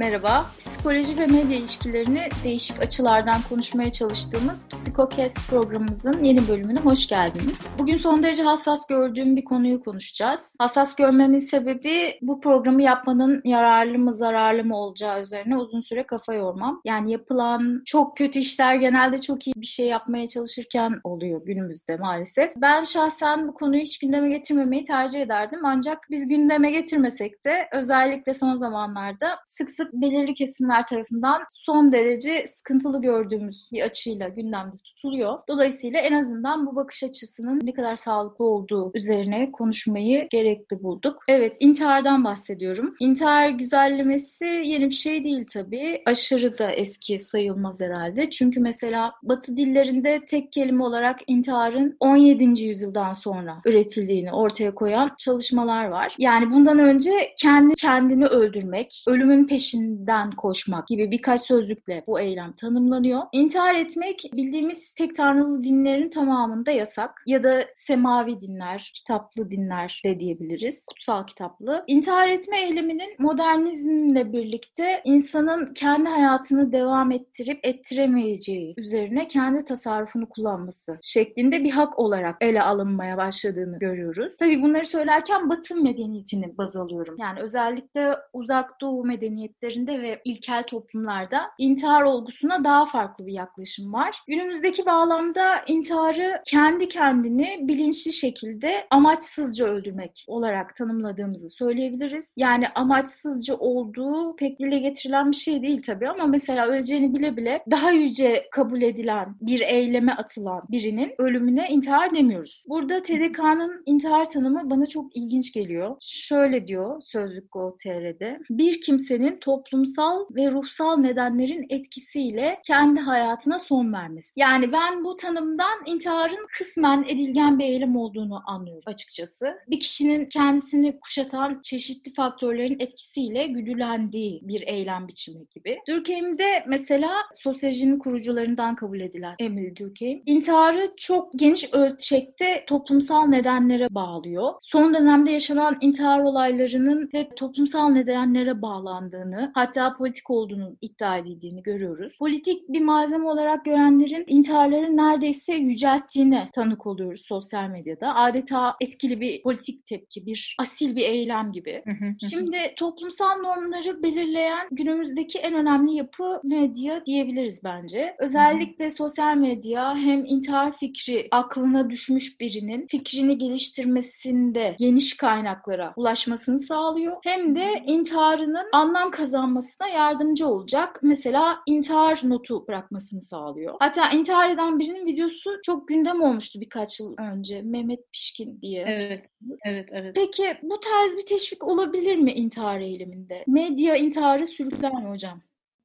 Merhaba, psikoloji ve medya ilişkilerini değişik açılardan konuşmaya çalıştığımız Psikokest programımızın yeni bölümüne hoş geldiniz. Bugün son derece hassas gördüğüm bir konuyu konuşacağız. Hassas görmemin sebebi bu programı yapmanın yararlı mı zararlı mı olacağı üzerine uzun süre kafa yormam. Yani yapılan çok kötü işler genelde çok iyi bir şey yapmaya çalışırken oluyor günümüzde maalesef. Ben şahsen bu konuyu hiç gündeme getirmemeyi tercih ederdim. Ancak biz gündeme getirmesek de özellikle son zamanlarda sık sık belirli kesimler tarafından son derece sıkıntılı gördüğümüz bir açıyla gündemde tutuluyor. Dolayısıyla en azından bu bakış açısının ne kadar sağlıklı olduğu üzerine konuşmayı gerekli bulduk. Evet, intihardan bahsediyorum. İntihar güzellemesi yeni bir şey değil tabii. Aşırı da eski sayılmaz herhalde. Çünkü mesela Batı dillerinde tek kelime olarak intiharın 17. yüzyıldan sonra üretildiğini ortaya koyan çalışmalar var. Yani bundan önce kendi kendini öldürmek, ölümün peşinden koşmak gibi birkaç sözlükle bu eylem tanımlanıyor. İntihar etmek bildiğimiz tek tanrılı dinlerin tamamında yasak ya da semavi dinler, kitaplı dinler de diyebiliriz. Kutsal kitaplı. İntihar etme eyleminin modernizmle birlikte insanın kendi hayatını devam ettirip ettiremeyeceği üzerine kendi tasarrufunu kullanması şeklinde bir hak olarak ele alınmaya başladığını görüyoruz. Tabii bunları söylerken Batı medeniyetini baz alıyorum. Yani özellikle uzak doğu medeniyetlerinde ve ilkel toplumlarda intihar olgusuna daha farklı bir yaklaşım var. Günümüzdeki bağlamda intiharı kendi kendini bilinçli şekilde amaçsızca öldürmek olarak tanımladığımızı söyleyebiliriz. Yani amaçsızca olduğu pek dile getirilen bir şey değil tabii ama mesela öleceğini bile bile daha yüce kabul edilen bir eyleme atılan birinin ölümüne intihar demiyoruz. Burada TDK'nın intihar tanımı bana çok ilginç geliyor. Şöyle diyor Sözlük Go.tr'de. Bir kimsenin toplumsal ve ruhsal nedenlerin etkisiyle kendi hayatına son vermesi. Yani ben bu tanımdan intiharın kısmen edilgen bir eylem olduğunu anlıyorum açıkçası. Bir kişinin kendisini kuşatan çeşitli faktörlerin etkisiyle güdülendiği bir eylem biçimi gibi. Durkheim'de mesela sosyolojinin kurucularından kabul edilen Emil Durkheim, intiharı çok geniş ölçekte toplumsal nedenlere bağlıyor. Son dönemde yaşanan intihar olaylarının hep toplumsal nedenlere bağlandığını, hatta politik olduğunu iddia edildiğini görüyoruz. Politik bir malzeme olarak görenlerin intiharları neredeyse yücelttiğine tanık oluyoruz sosyal medyada. Adeta etkili bir politik tepki, bir asil bir eylem gibi. Şimdi toplumsal normları belirleyen günümüzdeki en önemli yapı medya diyebiliriz bence. Özellikle sosyal medya hem intihar fikri aklına düşmüş birinin fikrini geliştirmesinde geniş kaynaklara ulaşmasını sağlıyor. Hem de intiharının anlam kazanmasına yardımcı olacak. Mesela intihar notu bırakmasını sağlıyor. Hatta intihar eden birinin videosu çok gündem olmuştu birkaç yıl önce. Mehmet Pişkin diye. Evet, evet, evet. Peki bu tarz bir teşvik olabilir mi intihar eyleminde? Medya intiharı sürükler mi hocam?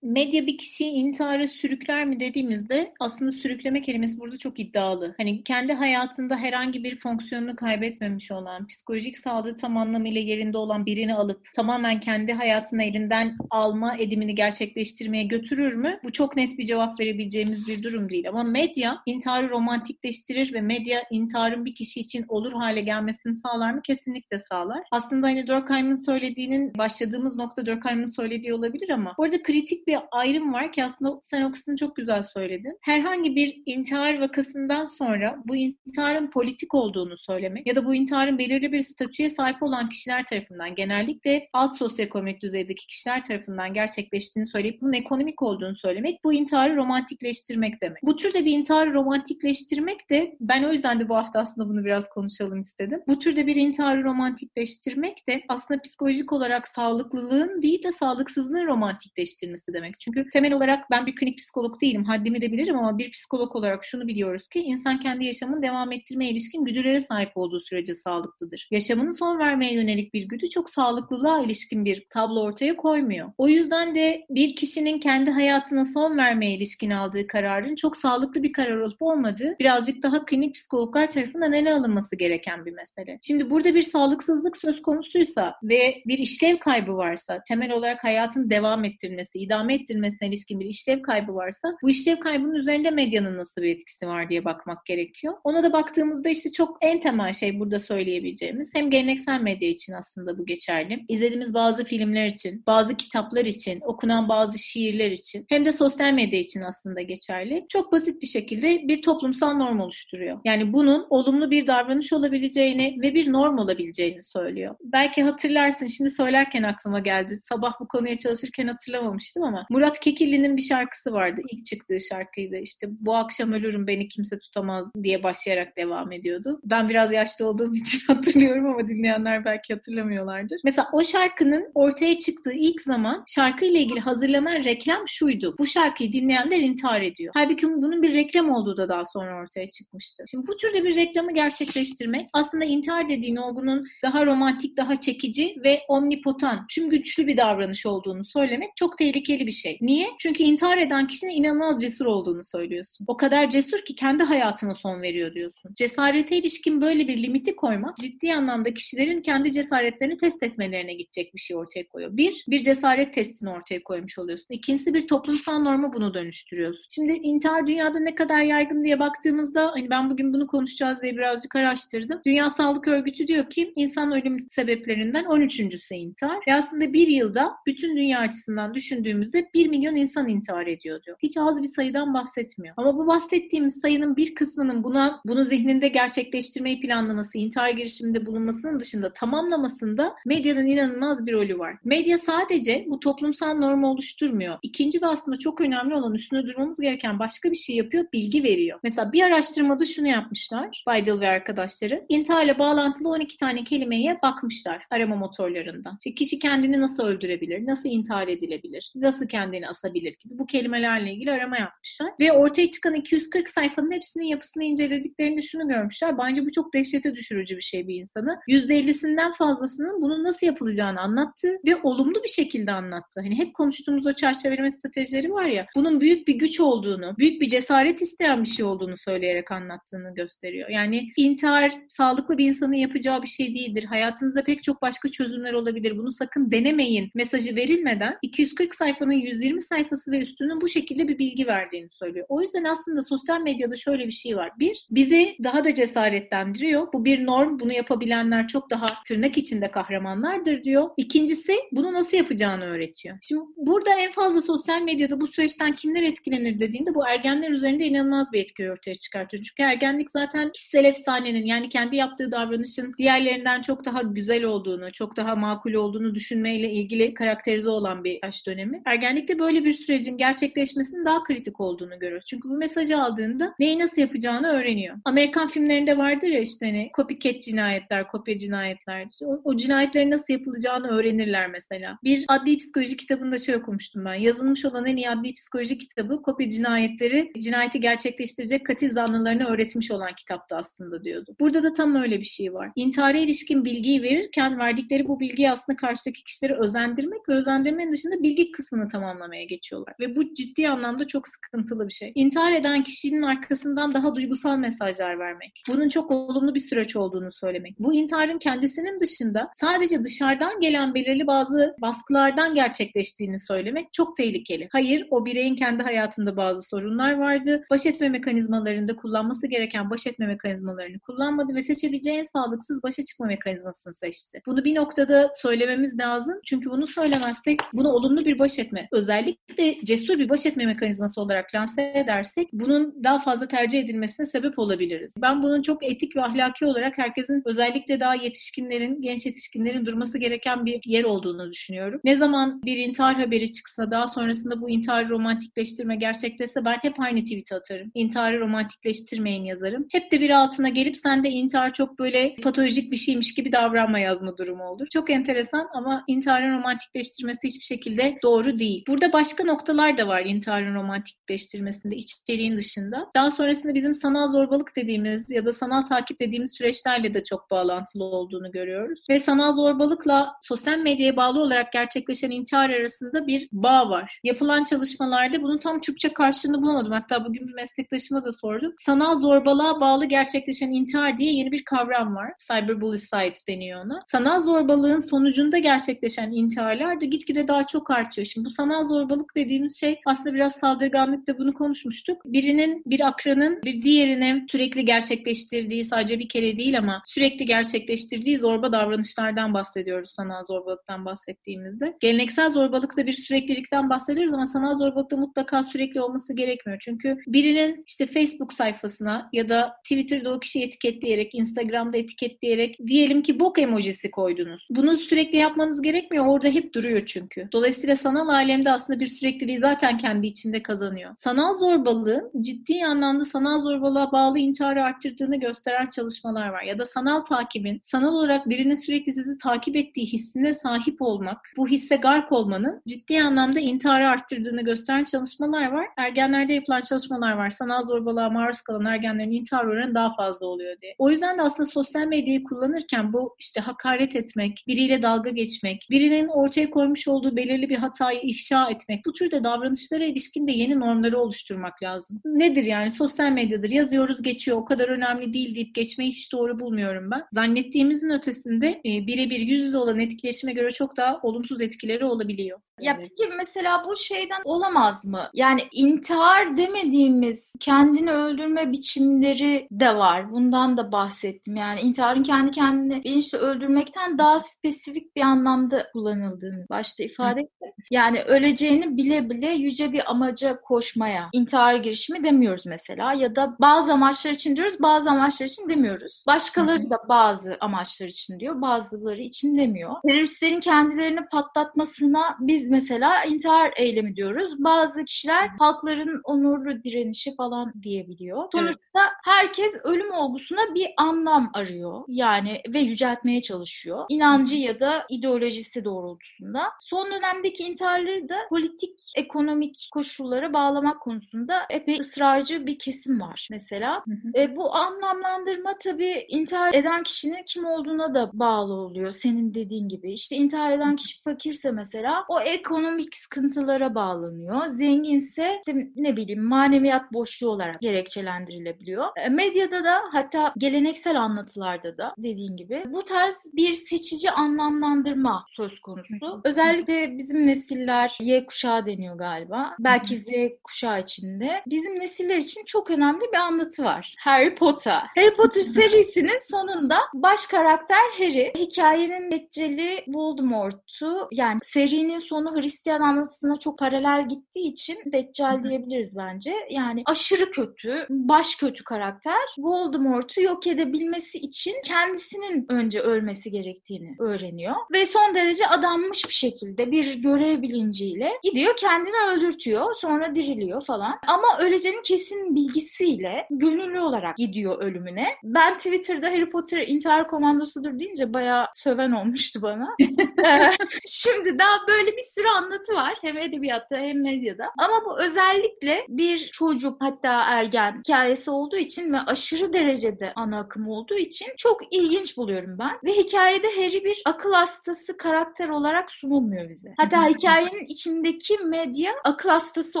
Medya bir kişiyi intihara sürükler mi dediğimizde aslında sürükleme kelimesi burada çok iddialı. Hani kendi hayatında herhangi bir fonksiyonunu kaybetmemiş olan, psikolojik sağlığı tam anlamıyla yerinde olan birini alıp tamamen kendi hayatını elinden alma edimini gerçekleştirmeye götürür mü? Bu çok net bir cevap verebileceğimiz bir durum değil. Ama medya intiharı romantikleştirir ve medya intiharın bir kişi için olur hale gelmesini sağlar mı? Kesinlikle sağlar. Aslında hani Durkheim'in söylediğinin başladığımız nokta Durkheim'in söylediği olabilir ama orada kritik bir bir ayrım var ki aslında sen o kısmını çok güzel söyledin. Herhangi bir intihar vakasından sonra bu intiharın politik olduğunu söylemek ya da bu intiharın belirli bir statüye sahip olan kişiler tarafından genellikle alt sosyoekonomik düzeydeki kişiler tarafından gerçekleştiğini söyleyip bunun ekonomik olduğunu söylemek bu intiharı romantikleştirmek demek. Bu türde bir intiharı romantikleştirmek de ben o yüzden de bu hafta aslında bunu biraz konuşalım istedim. Bu türde bir intiharı romantikleştirmek de aslında psikolojik olarak sağlıklılığın değil de sağlıksızlığın romantikleştirmesi demek. Çünkü temel olarak ben bir klinik psikolog değilim. Haddimi de bilirim ama bir psikolog olarak şunu biliyoruz ki insan kendi yaşamını devam ettirmeye ilişkin güdülere sahip olduğu sürece sağlıklıdır. Yaşamını son vermeye yönelik bir güdü çok sağlıklılığa ilişkin bir tablo ortaya koymuyor. O yüzden de bir kişinin kendi hayatına son vermeye ilişkin aldığı kararın çok sağlıklı bir karar olup olmadığı birazcık daha klinik psikologlar tarafından ele alınması gereken bir mesele. Şimdi burada bir sağlıksızlık söz konusuysa ve bir işlev kaybı varsa temel olarak hayatın devam ettirilmesi, idam idame ettirilmesine ilişkin bir işlev kaybı varsa bu işlev kaybının üzerinde medyanın nasıl bir etkisi var diye bakmak gerekiyor. Ona da baktığımızda işte çok en temel şey burada söyleyebileceğimiz hem geleneksel medya için aslında bu geçerli. İzlediğimiz bazı filmler için, bazı kitaplar için, okunan bazı şiirler için hem de sosyal medya için aslında geçerli. Çok basit bir şekilde bir toplumsal norm oluşturuyor. Yani bunun olumlu bir davranış olabileceğini ve bir norm olabileceğini söylüyor. Belki hatırlarsın şimdi söylerken aklıma geldi. Sabah bu konuya çalışırken hatırlamamıştım ama Murat Kekilli'nin bir şarkısı vardı. İlk çıktığı şarkıydı. İşte bu akşam ölürüm beni kimse tutamaz diye başlayarak devam ediyordu. Ben biraz yaşlı olduğum için hatırlıyorum ama dinleyenler belki hatırlamıyorlardır. Mesela o şarkının ortaya çıktığı ilk zaman şarkıyla ilgili hazırlanan reklam şuydu. Bu şarkıyı dinleyenler intihar ediyor. Halbuki bunun bir reklam olduğu da daha sonra ortaya çıkmıştı. Şimdi bu türde bir reklamı gerçekleştirmek aslında intihar dediğin olgunun daha romantik, daha çekici ve omnipotan, tüm güçlü bir davranış olduğunu söylemek çok tehlikeli bir şey. Niye? Çünkü intihar eden kişinin inanılmaz cesur olduğunu söylüyorsun. O kadar cesur ki kendi hayatına son veriyor diyorsun. Cesarete ilişkin böyle bir limiti koymak ciddi anlamda kişilerin kendi cesaretlerini test etmelerine gidecek bir şey ortaya koyuyor. Bir, bir cesaret testini ortaya koymuş oluyorsun. İkincisi bir toplumsal norma bunu dönüştürüyorsun. Şimdi intihar dünyada ne kadar yaygın diye baktığımızda hani ben bugün bunu konuşacağız diye birazcık araştırdım. Dünya Sağlık Örgütü diyor ki insan ölüm sebeplerinden 13.sü intihar. Ve aslında bir yılda bütün dünya açısından düşündüğümüzde 1 milyon insan intihar ediyor diyor. Hiç az bir sayıdan bahsetmiyor. Ama bu bahsettiğimiz sayının bir kısmının buna bunu zihninde gerçekleştirmeyi planlaması, intihar girişiminde bulunmasının dışında tamamlamasında medyanın inanılmaz bir rolü var. Medya sadece bu toplumsal normu oluşturmuyor. İkinci ve aslında çok önemli olan üstüne durmamız gereken başka bir şey yapıyor, bilgi veriyor. Mesela bir araştırmada şunu yapmışlar, Baydıl ve arkadaşları. İntiharla bağlantılı 12 tane kelimeye bakmışlar arama motorlarından. İşte kişi kendini nasıl öldürebilir, nasıl intihar edilebilir, nasıl kendini asabilir gibi bu kelimelerle ilgili arama yapmışlar. Ve ortaya çıkan 240 sayfanın hepsinin yapısını incelediklerinde şunu görmüşler. Bence bu çok dehşete düşürücü bir şey bir insanı. %50'sinden fazlasının bunun nasıl yapılacağını anlattı ve olumlu bir şekilde anlattı. Hani hep konuştuğumuz o çerçeveleme stratejileri var ya, bunun büyük bir güç olduğunu, büyük bir cesaret isteyen bir şey olduğunu söyleyerek anlattığını gösteriyor. Yani intihar sağlıklı bir insanın yapacağı bir şey değildir. Hayatınızda pek çok başka çözümler olabilir. Bunu sakın denemeyin mesajı verilmeden 240 sayfanın 120 sayfası ve üstünün bu şekilde bir bilgi verdiğini söylüyor. O yüzden aslında sosyal medyada şöyle bir şey var. Bir, bizi daha da cesaretlendiriyor. Bu bir norm. Bunu yapabilenler çok daha tırnak içinde kahramanlardır diyor. İkincisi bunu nasıl yapacağını öğretiyor. Şimdi burada en fazla sosyal medyada bu süreçten kimler etkilenir dediğinde bu ergenler üzerinde inanılmaz bir etki ortaya çıkartıyor. Çünkü ergenlik zaten kişisel efsanenin yani kendi yaptığı davranışın diğerlerinden çok daha güzel olduğunu, çok daha makul olduğunu düşünmeyle ilgili karakterize olan bir yaş dönemi. Ergenlikte böyle bir sürecin gerçekleşmesinin daha kritik olduğunu görüyoruz. Çünkü bu mesajı aldığında neyi nasıl yapacağını öğreniyor. Amerikan filmlerinde vardır ya işte hani copycat cinayetler, kopya cinayetler. O, o cinayetlerin nasıl yapılacağını öğrenirler mesela. Bir adli psikoloji kitabında şey okumuştum ben. Yazılmış olan en iyi adli psikoloji kitabı kopya cinayetleri, cinayeti gerçekleştirecek katil zanlılarını öğretmiş olan kitaptı aslında diyordu. Burada da tam öyle bir şey var. İntihara ilişkin bilgiyi verirken verdikleri bu bilgiyi aslında karşıdaki kişileri özendirmek ve özendirmenin dışında bilgi kısmını tamamlamaya geçiyorlar. Ve bu ciddi anlamda çok sıkıntılı bir şey. İntihar eden kişinin arkasından daha duygusal mesajlar vermek. Bunun çok olumlu bir süreç olduğunu söylemek. Bu intiharın kendisinin dışında sadece dışarıdan gelen belirli bazı baskılardan gerçekleştiğini söylemek çok tehlikeli. Hayır, o bireyin kendi hayatında bazı sorunlar vardı. Baş etme mekanizmalarında kullanması gereken baş etme mekanizmalarını kullanmadı ve seçebileceği en sağlıksız başa çıkma mekanizmasını seçti. Bunu bir noktada söylememiz lazım. Çünkü bunu söylemezsek bunu olumlu bir baş etme, özellikle cesur bir baş etme mekanizması olarak lanse edersek bunun daha fazla tercih edilmesine sebep olabiliriz. Ben bunun çok etik ve ahlaki olarak herkesin özellikle daha yetişkinlerin, genç yetişkinlerin durması gereken bir yer olduğunu düşünüyorum. Ne zaman bir intihar haberi çıksa daha sonrasında bu intiharı romantikleştirme gerçekleşse ben hep aynı tweet atarım. İntiharı romantikleştirmeyin yazarım. Hep de bir altına gelip sen de intihar çok böyle patolojik bir şeymiş gibi davranma yazma durumu olur. Çok enteresan ama intiharın romantikleştirmesi hiçbir şekilde doğru değil. Burada başka noktalar da var intiharın romantikleştirmesinde içeriğin dışında. Daha sonrasında bizim sanal zorbalık dediğimiz ya da sanal takip dediğimiz süreçlerle de çok bağlantılı olduğunu görüyoruz. Ve sanal zorbalıkla sosyal medyaya bağlı olarak gerçekleşen intihar arasında bir bağ var. Yapılan çalışmalarda bunun tam Türkçe karşılığını bulamadım. Hatta bugün bir meslektaşıma da sordum. Sanal zorbalığa bağlı gerçekleşen intihar diye yeni bir kavram var. Cyberbullycide deniyor ona. Sanal zorbalığın sonucunda gerçekleşen intiharlar da gitgide daha çok artıyor. Şimdi bu Sanal zorbalık dediğimiz şey aslında biraz saldırganlıkta bunu konuşmuştuk. Birinin, bir akranın bir diğerine sürekli gerçekleştirdiği, sadece bir kere değil ama sürekli gerçekleştirdiği zorba davranışlardan bahsediyoruz sanal zorbalıktan bahsettiğimizde. Geleneksel zorbalıkta bir süreklilikten bahsediyoruz ama sanal zorbalıkta mutlaka sürekli olması gerekmiyor. Çünkü birinin işte Facebook sayfasına ya da Twitter'da o kişiyi etiketleyerek, Instagram'da etiketleyerek diyelim ki bok emojisi koydunuz. Bunu sürekli yapmanız gerekmiyor. Orada hep duruyor çünkü. Dolayısıyla sanal alemde aslında bir sürekliliği zaten kendi içinde kazanıyor. Sanal zorbalığın ciddi anlamda sanal zorbalığa bağlı intiharı arttırdığını gösteren çalışmalar var. Ya da sanal takibin, sanal olarak birinin sürekli sizi takip ettiği hissine sahip olmak, bu hisse gark olmanın ciddi anlamda intiharı arttırdığını gösteren çalışmalar var. Ergenlerde yapılan çalışmalar var. Sanal zorbalığa maruz kalan ergenlerin intihar oranı daha fazla oluyor diye. O yüzden de aslında sosyal medyayı kullanırken bu işte hakaret etmek, biriyle dalga geçmek, birinin ortaya koymuş olduğu belirli bir hatayı ifşa etmek, bu türde davranışlara ilişkin de yeni normları oluşturmak lazım. Nedir yani? Sosyal medyadır. Yazıyoruz geçiyor. O kadar önemli değil deyip geçmeyi hiç doğru bulmuyorum ben. Zannettiğimizin ötesinde e, birebir yüz yüze olan etkileşime göre çok daha olumsuz etkileri olabiliyor. Ya peki mesela bu şeyden olamaz mı? Yani intihar demediğimiz kendini öldürme biçimleri de var. Bundan da bahsettim. Yani intiharın kendi kendini bilinçli öldürmekten daha spesifik bir anlamda kullanıldığını başta ifade ettim. Yani öleceğini bile bile yüce bir amaca koşmaya intihar girişimi demiyoruz mesela. Ya da bazı amaçlar için diyoruz, bazı amaçlar için demiyoruz. Başkaları da bazı amaçlar için diyor, bazıları için demiyor. Teröristlerin kendilerini patlatmasına biz mesela intihar eylemi diyoruz. Bazı kişiler halkların onurlu direnişi falan diyebiliyor. Sonuçta evet. herkes ölüm olgusuna bir anlam arıyor. Yani ve yüceltmeye çalışıyor. İnancı ya da ideolojisi doğrultusunda. Son dönemdeki intiharları da politik, ekonomik koşullara bağlamak konusunda epey ısrarcı bir kesim var mesela. Hı hı. E, bu anlamlandırma tabii intihar eden kişinin kim olduğuna da bağlı oluyor. Senin dediğin gibi. İşte intihar eden kişi fakirse mesela o ekonomik sıkıntılara bağlanıyor. Zenginse işte ne bileyim maneviyat boşluğu olarak gerekçelendirilebiliyor. E, medyada da hatta geleneksel anlatılarda da dediğin gibi bu tarz bir seçici anlamlandırma söz konusu. Özellikle bizim nesiller Y kuşağı deniyor galiba. Belki Z kuşağı içinde. Bizim nesiller için çok önemli bir anlatı var. Harry Potter. Harry Potter serisinin sonunda baş karakter Harry hikayenin neticeli Voldemort'u yani serinin sonu Hristiyan anlatısına çok paralel gittiği için Deccal diyebiliriz bence. Yani aşırı kötü, baş kötü karakter Voldemort'u yok edebilmesi için kendisinin önce ölmesi gerektiğini öğreniyor. Ve son derece adanmış bir şekilde bir görev bilinciyle gidiyor kendini öldürtüyor sonra diriliyor falan. Ama öleceğinin kesin bilgisiyle gönüllü olarak gidiyor ölümüne. Ben Twitter'da Harry Potter intihar komandosudur deyince bayağı söven olmuştu bana. Şimdi daha böyle bir sürü anlatı var. Hem edebiyatta hem medyada. Ama bu özellikle bir çocuk hatta ergen hikayesi olduğu için ve aşırı derecede ana akım olduğu için çok ilginç buluyorum ben. Ve hikayede Harry bir akıl hastası karakter olarak sunulmuyor bize. Hatta hikayenin içindeki medya akıl hastası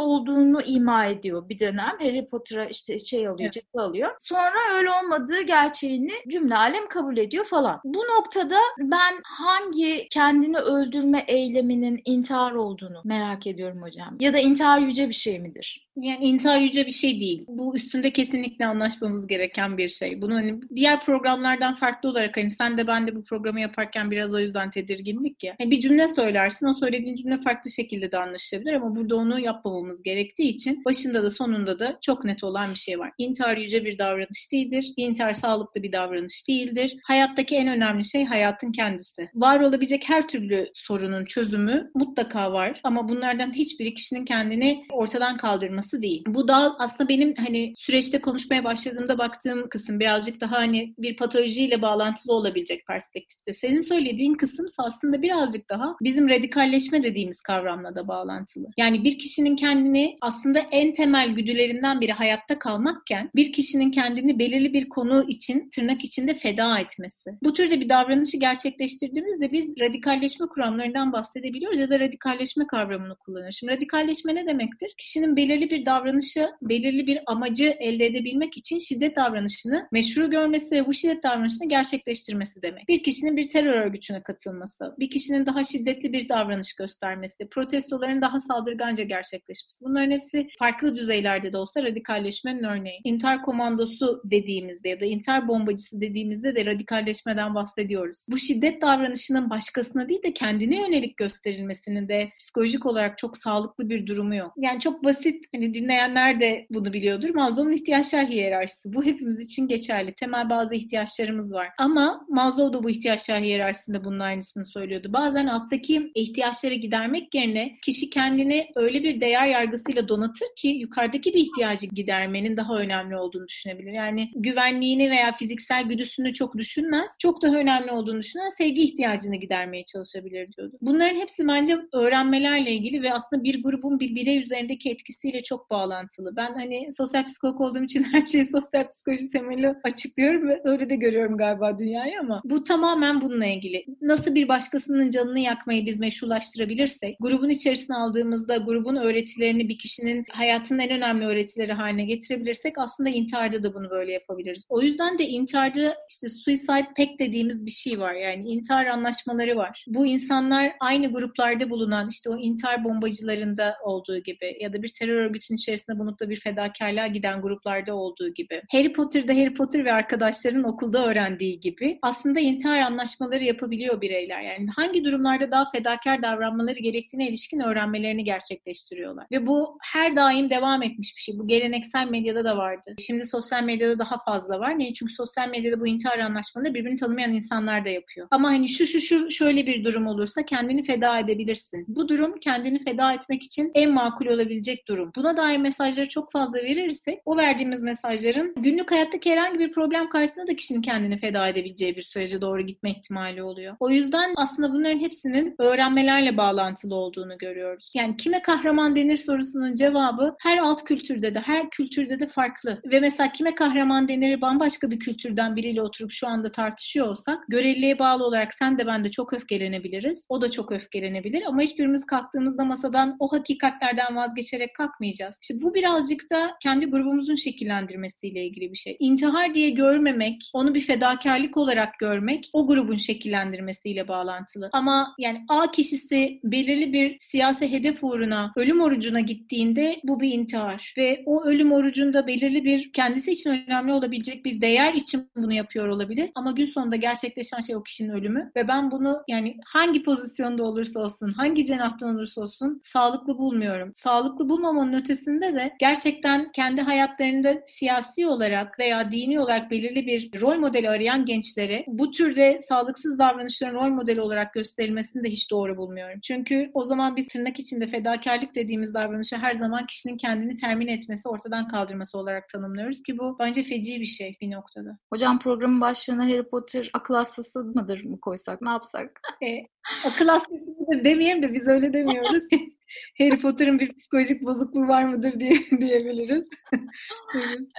olduğunu ima ediyor bir dönem. Harry Potter'a işte şey alıyor, cephe alıyor. Sonra öyle olmadığı gerçeğini cümle alem kabul ediyor falan. Bu noktada ben hangi kendini öldürme eyleminin intihar olduğunu merak ediyorum hocam. Ya da intihar yüce bir şey midir? Yani intihar yüce bir şey değil. Bu üstünde kesinlikle anlaşmamız gereken bir şey. Bunu hani diğer programlardan farklı olarak hani sen de ben de bu programı yaparken biraz o yüzden tedirginlik ya. Yani bir cümle söylersin o söylediğin cümle farklı şekilde de anlaşılabilir ama burada onu yapmamamız gerektiği için başında da sonunda da çok net olan bir şey var. İntihar yüce bir davranış değildir. İntihar sağlıklı bir davranış değildir. Hayattaki en önemli şey hayatın kendisi. Var olabilecek her türlü sorunun çözümü mutlaka var ama bunlardan hiçbiri kişinin kendini ortadan kaldırması değil. Bu da aslında benim hani süreçte konuşmaya başladığımda baktığım kısım birazcık daha hani bir patolojiyle bağlantılı olabilecek perspektifte. Senin söylediğin kısım aslında birazcık daha bizim radikalleşme dediğimiz kavramla da bağlantılı. Yani bir kişinin kendini aslında en temel güdülerinden biri hayatta kalmakken bir kişinin kendini belirli bir konu için tırnak içinde feda etmesi. Bu türde bir davranışı gerçekleştirdiğimizde biz radikalleşme kuramlarından bahsedebiliyoruz ya da radikalleşme kavramını kullanıyoruz. Şimdi radikalleşme ne demektir? Kişinin belirli bir davranışı, belirli bir amacı elde edebilmek için şiddet davranışını meşru görmesi ve bu şiddet davranışını gerçekleştirmesi demek. Bir kişinin bir terör örgütüne katılması, bir kişinin daha şiddetli bir davranış göstermesi, işte protestoların daha saldırganca gerçekleşmesi. Bunların hepsi farklı düzeylerde de olsa radikalleşmenin örneği. İntihar komandosu dediğimizde ya da intihar bombacısı dediğimizde de radikalleşmeden bahsediyoruz. Bu şiddet davranışının başkasına değil de kendine yönelik gösterilmesinin de psikolojik olarak çok sağlıklı bir durumu yok. Yani çok basit hani dinleyenler de bunu biliyordur. Maslow'un ihtiyaçlar hiyerarşisi. Bu hepimiz için geçerli. Temel bazı ihtiyaçlarımız var. Ama Maslow da bu ihtiyaçlar hiyerarşisinde bunun aynısını söylüyordu. Bazen alttaki ihtiyaçları gidermek yerine kişi kendini öyle bir değer yargısıyla donatır ki yukarıdaki bir ihtiyacı gidermenin daha önemli olduğunu düşünebilir. Yani güvenliğini veya fiziksel güdüsünü çok düşünmez. Çok daha önemli olduğunu düşünen sevgi ihtiyacını gidermeye çalışabilir diyordu. Bunların hepsi bence öğrenmelerle ilgili ve aslında bir grubun bir birey üzerindeki etkisiyle çok bağlantılı. Ben hani sosyal psikolog olduğum için her şeyi sosyal psikoloji temeli açıklıyorum ve öyle de görüyorum galiba dünyayı ama bu tamamen bununla ilgili. Nasıl bir başkasının canını yakmayı biz meşrulaştırabilirsek, grubun içerisine aldığımızda grubun öğretilerini bir kişinin hayatının en önemli öğretileri haline getirebilirsek aslında intiharda da bunu böyle yapabiliriz. O yüzden de intiharda işte suicide pact dediğimiz bir şey var. Yani intihar anlaşmaları var. Bu insanlar aynı gruplarda bulunan işte o intihar bombacılarında olduğu gibi ya da bir terör örgütünün içerisinde bulunup da bir fedakarlığa giden gruplarda olduğu gibi. Harry Potter'da Harry Potter ve arkadaşlarının okulda öğrendiği gibi aslında intihar anlaşmaları yapabiliyor bireyler. Yani hangi durumlarda daha fedakar davranmaları gerektiğine ilişkin öğrenmelerini gerçekleştiriyorlar. Ve bu her daim devam etmiş bir şey. Bu geleneksel medyada da vardı. Şimdi sosyal medyada daha fazla var. Niye? Çünkü sosyal medyada bu intihar anlaşmaları birbirini tanımayan insanlar da yapıyor. Ama hani şu şu şu şöyle bir durum olursa kendini feda edebilirsin. Bu durum kendini feda etmek için en makul olabilecek durum. Buna dair mesajları çok fazla verirsek o verdiğimiz mesajların günlük hayattaki herhangi bir problem karşısında da kişinin kendini feda edebileceği bir sürece doğru gitme ihtimali oluyor. O yüzden aslında bunların hepsinin öğrenmelerle bağlantılı olduğunu görüyoruz. Yani kime kahraman denir sorusunun cevabı her alt kültürde de, her kültürde de farklı. Ve mesela kime kahraman denir bambaşka bir kültürden biriyle oturup şu anda tartışıyor olsak görevliye bağlı olarak sen de ben de çok öfkelenebiliriz. O da çok öfkelenebilir ama hiçbirimiz kalktığımızda masadan o hakikatlerden vazgeçerek kalkmayacağız. İşte bu birazcık da kendi grubumuzun şekillendirmesiyle ilgili bir şey. İntihar diye görmemek, onu bir fedakarlık olarak görmek o grubun şekillendirmesiyle bağlantılı. Ama yani A kişisi belirli bir siyasi hedef uğruna ölüm orucuna gittiğinde bu bir intihar ve o ölüm orucunda belirli bir kendisi için önemli olabilecek bir değer için bunu yapıyor olabilir ama gün sonunda gerçekleşen şey o kişinin ölümü ve ben bunu yani hangi pozisyonda olursa olsun, hangi cenahtan olursa olsun sağlıklı bulmuyorum. Sağlıklı bulmamanın ötesinde de gerçekten kendi hayatlarında siyasi olarak veya dini olarak belirli bir rol modeli arayan gençlere bu türde sağlıksız davranışların rol modeli olarak gösterilmesini de hiç doğru bulmuyorum. Çünkü o zaman biz tırnak içinde fedakarlık dediğimiz davranışı her zaman kişinin kendini termin etmesi, ortadan kaldırması olarak tanımlıyoruz ki bu bence feci bir şey bir noktada. Hocam programın başlığına Harry Potter akıl hastası mıdır mı koysak? Ne yapsak? E, akıl hastası demeyelim de biz öyle demiyoruz. Harry Potter'ın bir psikolojik bozukluğu var mıdır diye diyebiliriz.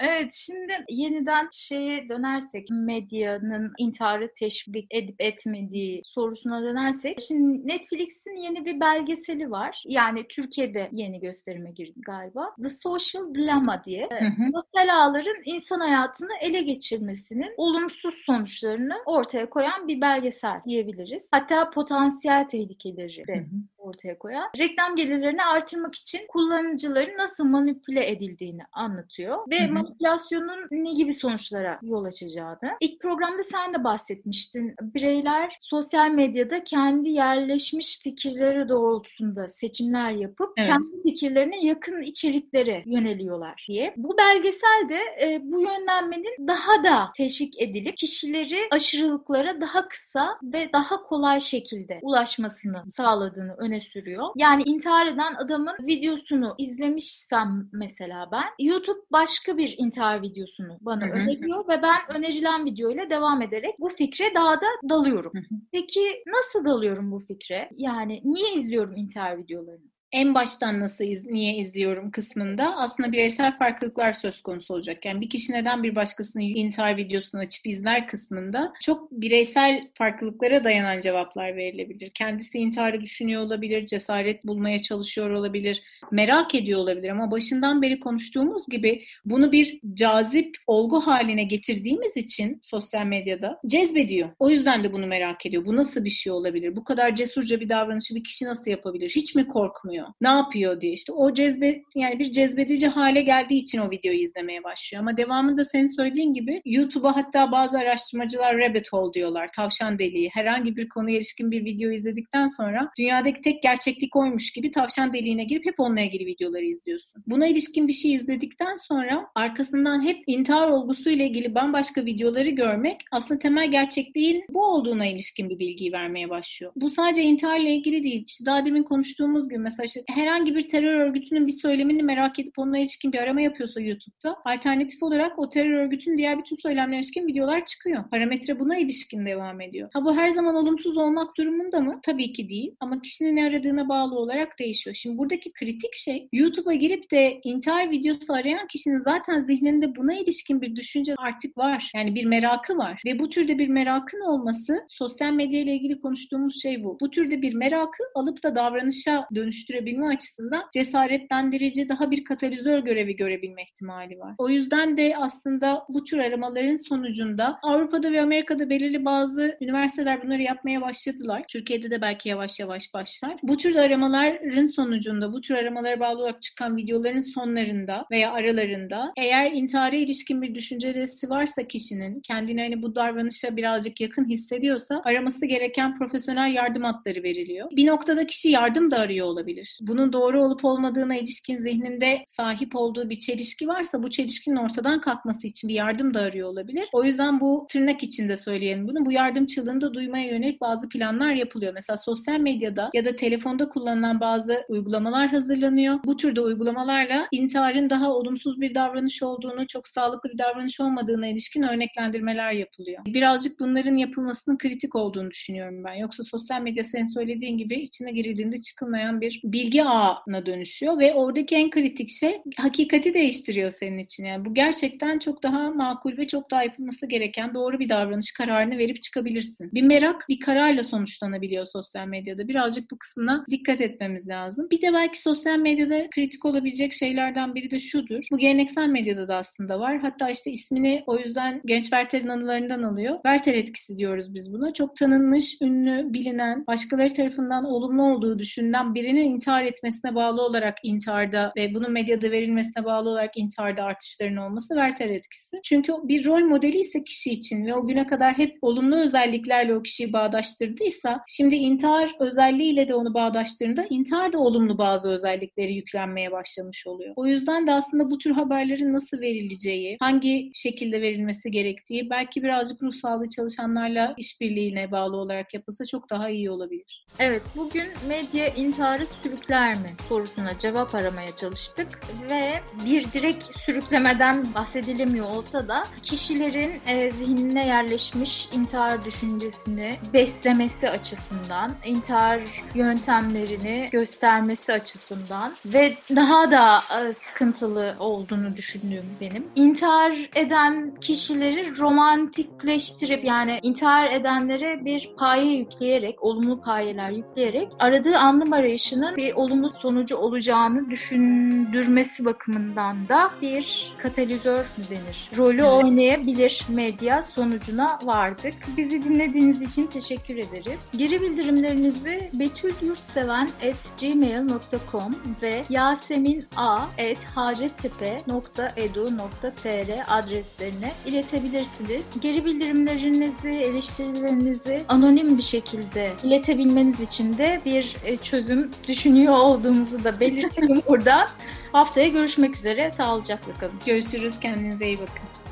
evet şimdi yeniden şeye dönersek medyanın intiharı teşvik edip etmediği sorusuna dönersek şimdi Netflix'in yeni bir belgeseli var. Yani Türkiye'de yeni gösterime girdi galiba. The Social Dilemma diye. Sosyal ağların insan hayatını ele geçirmesinin olumsuz sonuçlarını ortaya koyan bir belgesel diyebiliriz. Hatta potansiyel tehlikeleri de ortaya koyan. Reklam gelirlerini artırmak için kullanıcıların nasıl manipüle edildiğini anlatıyor ve hı hı. manipülasyonun ne gibi sonuçlara yol açacağını. İlk programda sen de bahsetmiştin. Bireyler sosyal medyada kendi yerleşmiş fikirleri doğrultusunda seçimler yapıp evet. kendi fikirlerine yakın içeriklere yöneliyorlar diye. Bu belgeselde e, bu yönlenmenin daha da teşvik edilip kişileri aşırılıklara daha kısa ve daha kolay şekilde ulaşmasını sağladığını öne sürüyor. Yani intihar eden adamın videosunu izlemişsem mesela ben YouTube başka bir intihar videosunu bana Hı-hı. öneriyor ve ben önerilen videoyla devam ederek bu fikre daha da dalıyorum. Hı-hı. Peki nasıl dalıyorum bu fikre? Yani niye izliyorum intihar videolarını? En baştan nasıl iz, niye izliyorum kısmında aslında bireysel farklılıklar söz konusu olacak. Yani bir kişi neden bir başkasının intihar videosunu açıp izler kısmında çok bireysel farklılıklara dayanan cevaplar verilebilir. Kendisi intiharı düşünüyor olabilir, cesaret bulmaya çalışıyor olabilir, merak ediyor olabilir ama başından beri konuştuğumuz gibi bunu bir cazip olgu haline getirdiğimiz için sosyal medyada cezbediyor. O yüzden de bunu merak ediyor. Bu nasıl bir şey olabilir? Bu kadar cesurca bir davranışı bir kişi nasıl yapabilir? Hiç mi korkmuyor? Ne yapıyor diye işte o cezbe yani bir cezbedici hale geldiği için o videoyu izlemeye başlıyor. Ama devamında senin söylediğin gibi YouTube'a hatta bazı araştırmacılar rabbit hole diyorlar. Tavşan deliği. Herhangi bir konuya ilişkin bir video izledikten sonra dünyadaki tek gerçeklik oymuş gibi tavşan deliğine girip hep onunla ilgili videoları izliyorsun. Buna ilişkin bir şey izledikten sonra arkasından hep intihar olgusuyla ilgili bambaşka videoları görmek aslında temel gerçekliğin bu olduğuna ilişkin bir bilgiyi vermeye başlıyor. Bu sadece intiharla ilgili değil. İşte daha demin konuştuğumuz gibi mesela işte herhangi bir terör örgütünün bir söylemini merak edip onunla ilişkin bir arama yapıyorsa YouTube'da alternatif olarak o terör örgütünün diğer bütün söylemlerine ilişkin videolar çıkıyor. Parametre buna ilişkin devam ediyor. Ha bu her zaman olumsuz olmak durumunda mı? Tabii ki değil. Ama kişinin ne aradığına bağlı olarak değişiyor. Şimdi buradaki kritik şey YouTube'a girip de intihar videosu arayan kişinin zaten zihninde buna ilişkin bir düşünce artık var. Yani bir merakı var. Ve bu türde bir merakın olması sosyal medya ilgili konuştuğumuz şey bu. Bu türde bir merakı alıp da davranışa dönüştürebilme açısından cesaretlendirici daha bir katalizör görevi görebilme ihtimali var. O yüzden de aslında bu tür aramaların sonucunda Avrupa'da ve Amerika'da belirli bazı üniversiteler bunları yapmaya başladılar. Türkiye'de de belki yavaş yavaş başlar. Bu tür aramaların sonucunda, bu tür aramalara bağlı olarak çıkan videoların sonlarında veya aralarında eğer intihara ilişkin bir düşüncesi varsa kişinin kendini hani bu davranışa birazcık yakın hissediyorsa araması gereken profesyonel yardım hatları veriliyor. Bir noktada kişi yardım da arıyor olabilir. Bunun doğru olup olmadığına ilişkin zihninde sahip olduğu bir çelişki varsa bu çelişkinin ortadan kalkması için bir yardım da arıyor olabilir. O yüzden bu tırnak içinde söyleyelim bunu. Bu yardım çığlığını da duymaya yönelik bazı planlar yapılıyor. Mesela sosyal medyada ya da telefonda kullanılan bazı uygulamalar hazırlanıyor. Bu türde uygulamalarla intiharın daha olumsuz bir davranış olduğunu, çok sağlıklı bir davranış olmadığına ilişkin örneklendirmeler yapılıyor. Birazcık bunların yapılmasının kritik olduğunu düşünüyorum ben. Yoksa sosyal medya senin söylediğin gibi içine girildiğinde çıkılmayan bir bilgi ağına dönüşüyor ve oradaki en kritik şey hakikati değiştiriyor senin için. Yani bu gerçekten çok daha makul ve çok daha yapılması gereken doğru bir davranış kararını verip çıkabilirsin. Bir merak bir kararla sonuçlanabiliyor sosyal medyada. Birazcık bu kısmına dikkat etmemiz lazım. Bir de belki sosyal medyada kritik olabilecek şeylerden biri de şudur. Bu geleneksel medyada da aslında var. Hatta işte ismini o yüzden genç Werther'in anılarından alıyor. Werther etkisi diyoruz biz buna. Çok tanınmış, ünlü, bilinen, başkaları tarafından olumlu olduğu düşünülen birinin intihar etmesine bağlı olarak intiharda ve bunun medyada verilmesine bağlı olarak intiharda artışların olması Werther etkisi. Çünkü bir rol modeli ise kişi için ve o güne kadar hep olumlu özelliklerle o kişiyi bağdaştırdıysa şimdi intihar özelliğiyle de onu bağdaştırdığında intihar da olumlu bazı özellikleri yüklenmeye başlamış oluyor. O yüzden de aslında bu tür haberlerin nasıl verileceği, hangi şekilde verilmesi gerektiği belki birazcık ruh sağlığı çalışanlarla işbirliğine bağlı olarak yapılsa çok daha iyi olabilir. Evet, bugün medya intiharı sürükler mi sorusuna cevap aramaya çalıştık ve bir direkt sürüklemeden bahsedilemiyor olsa da kişilerin e, zihnine yerleşmiş intihar düşüncesini beslemesi açısından, intihar yöntemlerini göstermesi açısından ve daha da e, sıkıntılı olduğunu düşündüğüm benim. İntihar eden kişileri romantikleştirip yani intihar edenlere bir paye yükleyerek, olumlu payeler yükleyerek aradığı anlam arayışının bir olumlu sonucu olacağını düşündürmesi bakımından da bir katalizör mü denir? Rolü evet. oynayabilir medya sonucuna vardık. Bizi dinlediğiniz için teşekkür ederiz. Geri bildirimlerinizi betülyurtseven.gmail.com ve yasemina.hacettepe.edu.tr adreslerine iletebilirsiniz. Geri bildirimlerinizi, eleştirilerinizi anonim bir şekilde iletebilmeniz için de bir e, çözüm düşünüyor olduğumuzu da belirtelim buradan. Haftaya görüşmek üzere. Sağlıcakla kalın. Görüşürüz. Kendinize iyi bakın.